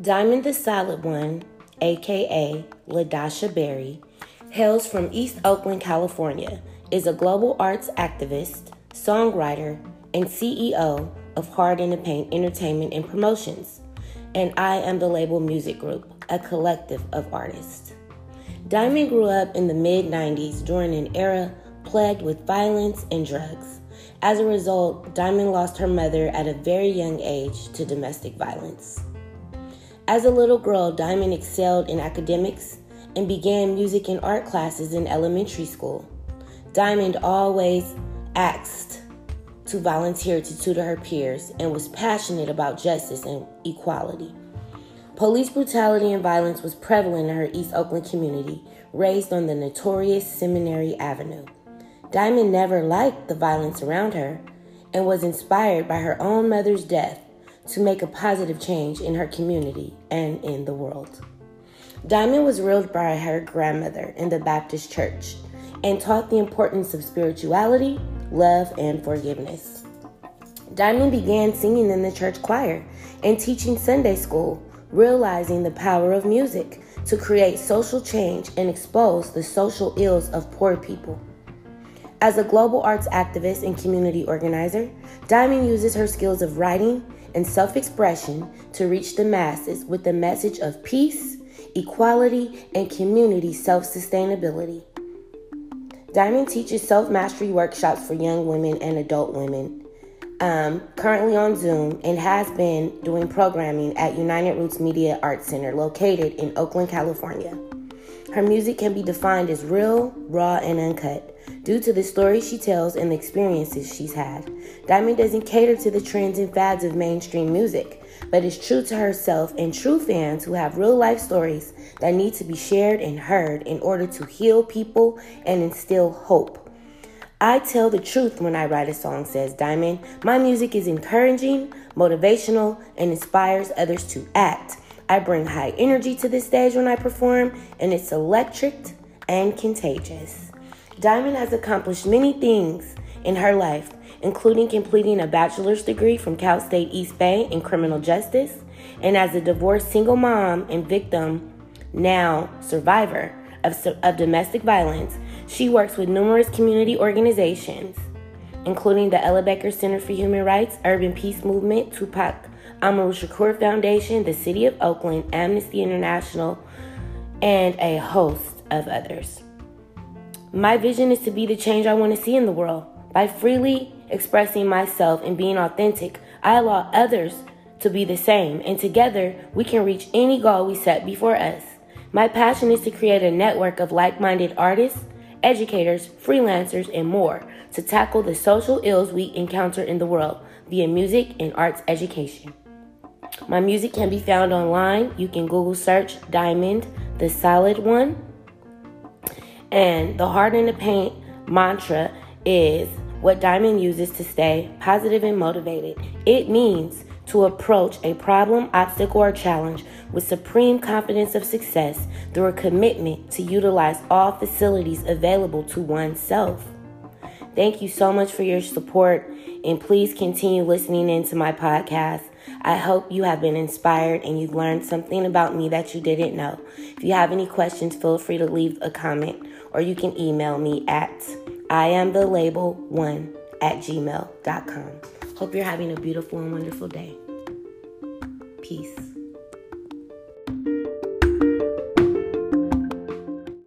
Diamond the Solid One, aka LaDasha Berry, hails from East Oakland, California, is a global arts activist, songwriter, and CEO of Hard in the Paint Entertainment and Promotions, and I am the label Music Group, a collective of artists. Diamond grew up in the mid 90s during an era plagued with violence and drugs. As a result, Diamond lost her mother at a very young age to domestic violence. As a little girl, Diamond excelled in academics and began music and art classes in elementary school. Diamond always asked to volunteer to tutor her peers and was passionate about justice and equality. Police brutality and violence was prevalent in her East Oakland community, raised on the notorious Seminary Avenue. Diamond never liked the violence around her and was inspired by her own mother's death to make a positive change in her community and in the world. Diamond was reared by her grandmother in the Baptist church and taught the importance of spirituality, love, and forgiveness. Diamond began singing in the church choir and teaching Sunday school, realizing the power of music to create social change and expose the social ills of poor people. As a global arts activist and community organizer, Diamond uses her skills of writing and self expression to reach the masses with the message of peace, equality, and community self sustainability. Diamond teaches self mastery workshops for young women and adult women, um, currently on Zoom, and has been doing programming at United Roots Media Arts Center located in Oakland, California. Her music can be defined as real, raw, and uncut due to the stories she tells and the experiences she's had. Diamond doesn't cater to the trends and fads of mainstream music, but is true to herself and true fans who have real life stories that need to be shared and heard in order to heal people and instill hope. I tell the truth when I write a song, says Diamond. My music is encouraging, motivational, and inspires others to act. I bring high energy to the stage when I perform, and it's electric and contagious. Diamond has accomplished many things in her life, including completing a bachelor's degree from Cal State East Bay in criminal justice, and as a divorced single mom and victim, now survivor of, of domestic violence, she works with numerous community organizations, including the Ella Baker Center for Human Rights, Urban Peace Movement, Tupac Amaru Shakur Foundation, the City of Oakland, Amnesty International, and a host of others. My vision is to be the change I want to see in the world. By freely expressing myself and being authentic, I allow others to be the same, and together we can reach any goal we set before us. My passion is to create a network of like minded artists, educators, freelancers, and more to tackle the social ills we encounter in the world via music and arts education. My music can be found online. You can Google search Diamond, the solid one and the hard in the paint mantra is what Diamond uses to stay positive and motivated. It means to approach a problem, obstacle, or challenge with supreme confidence of success through a commitment to utilize all facilities available to oneself. Thank you so much for your support, and please continue listening into my podcast. I hope you have been inspired and you've learned something about me that you didn't know. If you have any questions, feel free to leave a comment or you can email me at I am the label one at gmail.com. Hope you're having a beautiful and wonderful day. Peace.